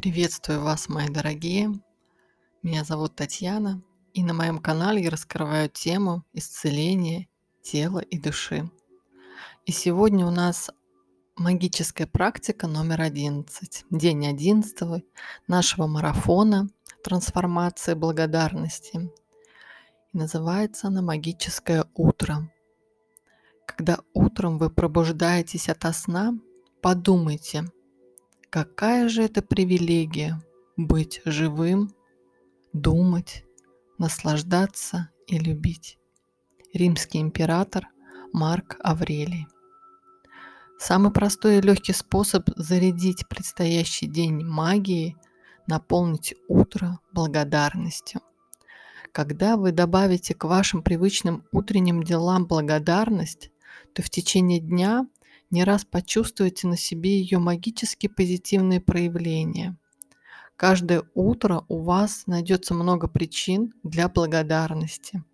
Приветствую вас, мои дорогие. Меня зовут Татьяна, и на моем канале я раскрываю тему исцеления тела и души. И сегодня у нас магическая практика номер 11, день 11 нашего марафона трансформации благодарности. И называется она «Магическое утро». Когда утром вы пробуждаетесь ото сна, подумайте – Какая же это привилегия быть живым, думать, наслаждаться и любить. Римский император Марк Аврелий. Самый простой и легкий способ зарядить предстоящий день магией – наполнить утро благодарностью. Когда вы добавите к вашим привычным утренним делам благодарность, то в течение дня – не раз почувствуйте на себе ее магически позитивные проявления. Каждое утро у вас найдется много причин для благодарности,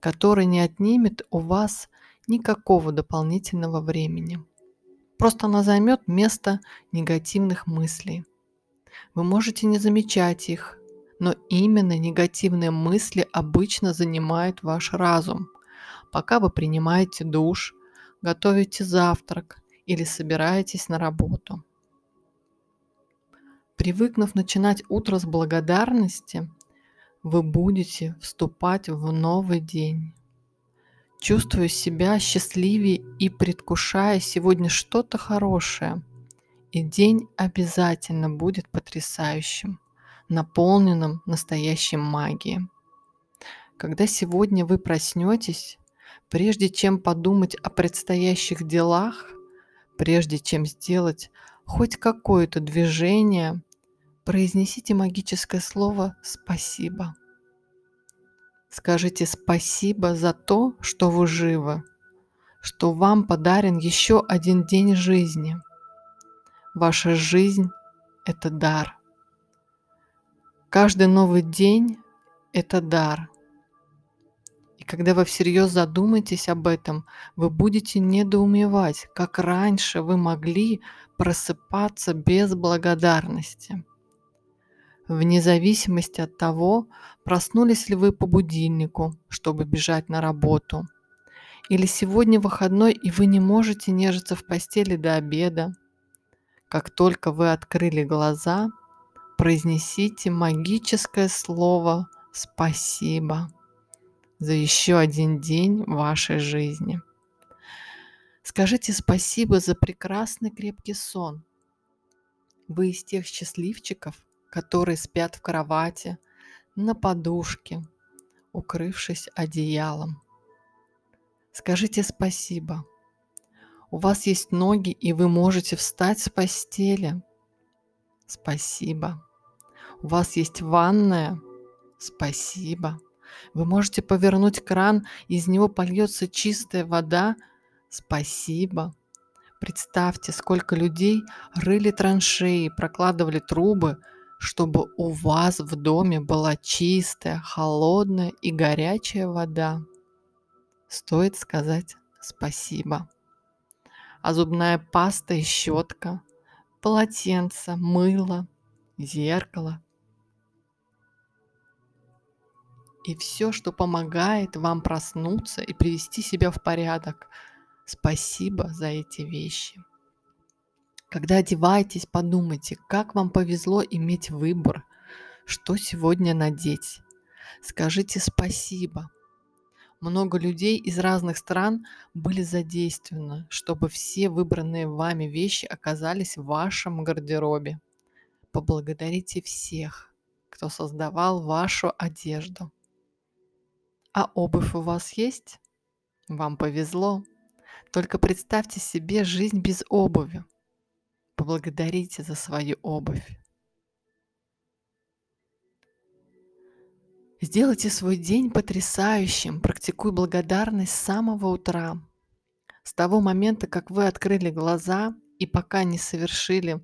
которые не отнимет у вас никакого дополнительного времени. Просто она займет место негативных мыслей. Вы можете не замечать их, но именно негативные мысли обычно занимают ваш разум, пока вы принимаете душ – готовите завтрак или собираетесь на работу. Привыкнув начинать утро с благодарности, вы будете вступать в новый день. Чувствуя себя счастливее и предвкушая сегодня что-то хорошее, и день обязательно будет потрясающим, наполненным настоящей магией. Когда сегодня вы проснетесь, Прежде чем подумать о предстоящих делах, прежде чем сделать хоть какое-то движение, произнесите магическое слово «спасибо». Скажите спасибо за то, что вы живы, что вам подарен еще один день жизни. Ваша жизнь – это дар. Каждый новый день – это дар – и когда вы всерьез задумаетесь об этом, вы будете недоумевать, как раньше вы могли просыпаться без благодарности. Вне зависимости от того, проснулись ли вы по будильнику, чтобы бежать на работу, или сегодня выходной и вы не можете нежиться в постели до обеда. Как только вы открыли глаза, произнесите магическое слово «Спасибо» за еще один день вашей жизни. Скажите спасибо за прекрасный крепкий сон. Вы из тех счастливчиков, которые спят в кровати, на подушке, укрывшись одеялом. Скажите спасибо. У вас есть ноги, и вы можете встать с постели. Спасибо. У вас есть ванная. Спасибо. Вы можете повернуть кран, из него польется чистая вода. Спасибо. Представьте, сколько людей рыли траншеи, прокладывали трубы, чтобы у вас в доме была чистая, холодная и горячая вода. Стоит сказать спасибо. А зубная паста и щетка, полотенце, мыло, зеркало, и все, что помогает вам проснуться и привести себя в порядок. Спасибо за эти вещи. Когда одеваетесь, подумайте, как вам повезло иметь выбор, что сегодня надеть. Скажите спасибо. Много людей из разных стран были задействованы, чтобы все выбранные вами вещи оказались в вашем гардеробе. Поблагодарите всех, кто создавал вашу одежду. А обувь у вас есть? Вам повезло. Только представьте себе жизнь без обуви. Поблагодарите за свою обувь. Сделайте свой день потрясающим, практикуй благодарность с самого утра. С того момента, как вы открыли глаза и пока не совершили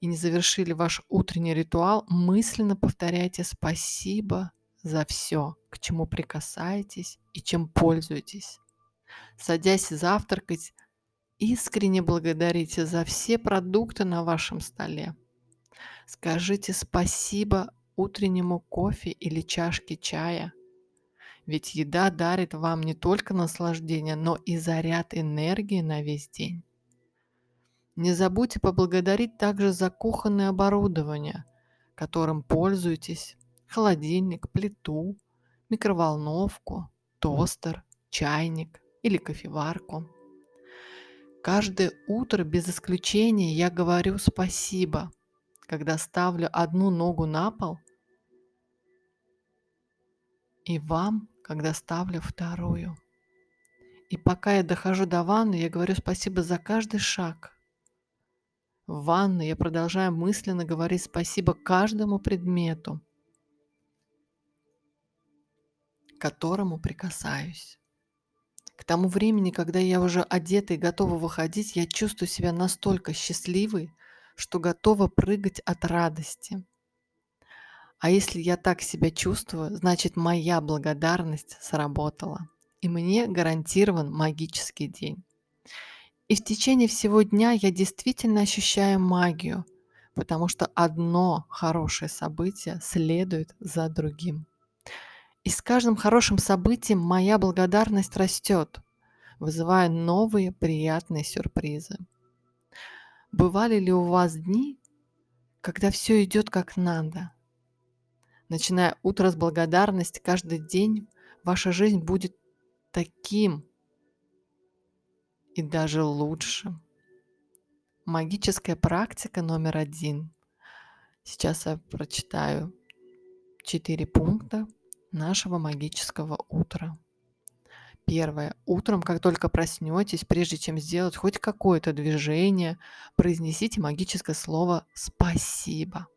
и не завершили ваш утренний ритуал, мысленно повторяйте спасибо, за все, к чему прикасаетесь и чем пользуетесь. Садясь завтракать, искренне благодарите за все продукты на вашем столе, Скажите спасибо утреннему кофе или чашке чая. Ведь еда дарит вам не только наслаждение, но и заряд энергии на весь день. Не забудьте поблагодарить также за кухонное оборудование, которым пользуетесь, холодильник, плиту, микроволновку, тостер, чайник или кофеварку. Каждое утро без исключения я говорю спасибо, когда ставлю одну ногу на пол, и вам, когда ставлю вторую. И пока я дохожу до ванны, я говорю спасибо за каждый шаг. В ванной я продолжаю мысленно говорить спасибо каждому предмету, к которому прикасаюсь. К тому времени, когда я уже одета и готова выходить, я чувствую себя настолько счастливой, что готова прыгать от радости. А если я так себя чувствую, значит моя благодарность сработала. И мне гарантирован магический день. И в течение всего дня я действительно ощущаю магию, потому что одно хорошее событие следует за другим. И с каждым хорошим событием моя благодарность растет, вызывая новые приятные сюрпризы. Бывали ли у вас дни, когда все идет как надо? Начиная утро с благодарности, каждый день ваша жизнь будет таким и даже лучше. Магическая практика номер один. Сейчас я прочитаю четыре пункта, нашего магического утра. Первое. Утром, как только проснетесь, прежде чем сделать хоть какое-то движение, произнесите магическое слово «спасибо».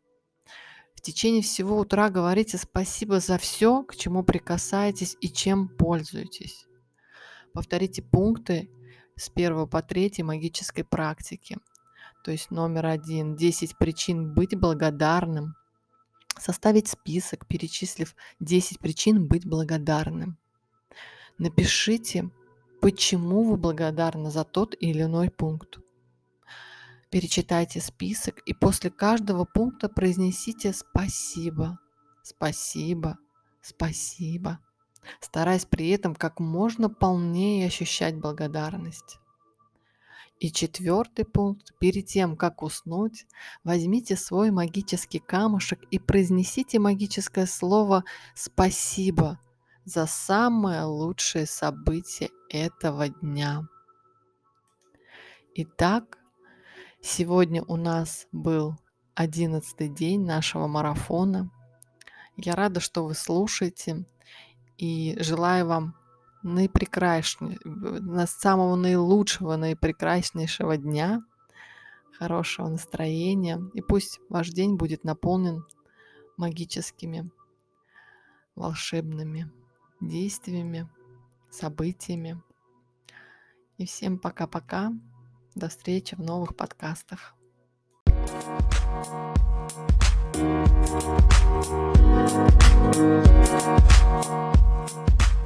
В течение всего утра говорите спасибо за все, к чему прикасаетесь и чем пользуетесь. Повторите пункты с 1 по 3 магической практики. То есть номер один – 10 причин быть благодарным – Составить список, перечислив 10 причин быть благодарным. Напишите, почему вы благодарны за тот или иной пункт. Перечитайте список и после каждого пункта произнесите спасибо, спасибо, спасибо, стараясь при этом как можно полнее ощущать благодарность. И четвертый пункт. Перед тем, как уснуть, возьмите свой магический камушек и произнесите магическое слово «Спасибо» за самое лучшее событие этого дня. Итак, сегодня у нас был одиннадцатый день нашего марафона. Я рада, что вы слушаете и желаю вам наипрекраснейшего, самого наилучшего, наипрекраснейшего дня, хорошего настроения. И пусть ваш день будет наполнен магическими, волшебными действиями, событиями. И всем пока-пока. До встречи в новых подкастах.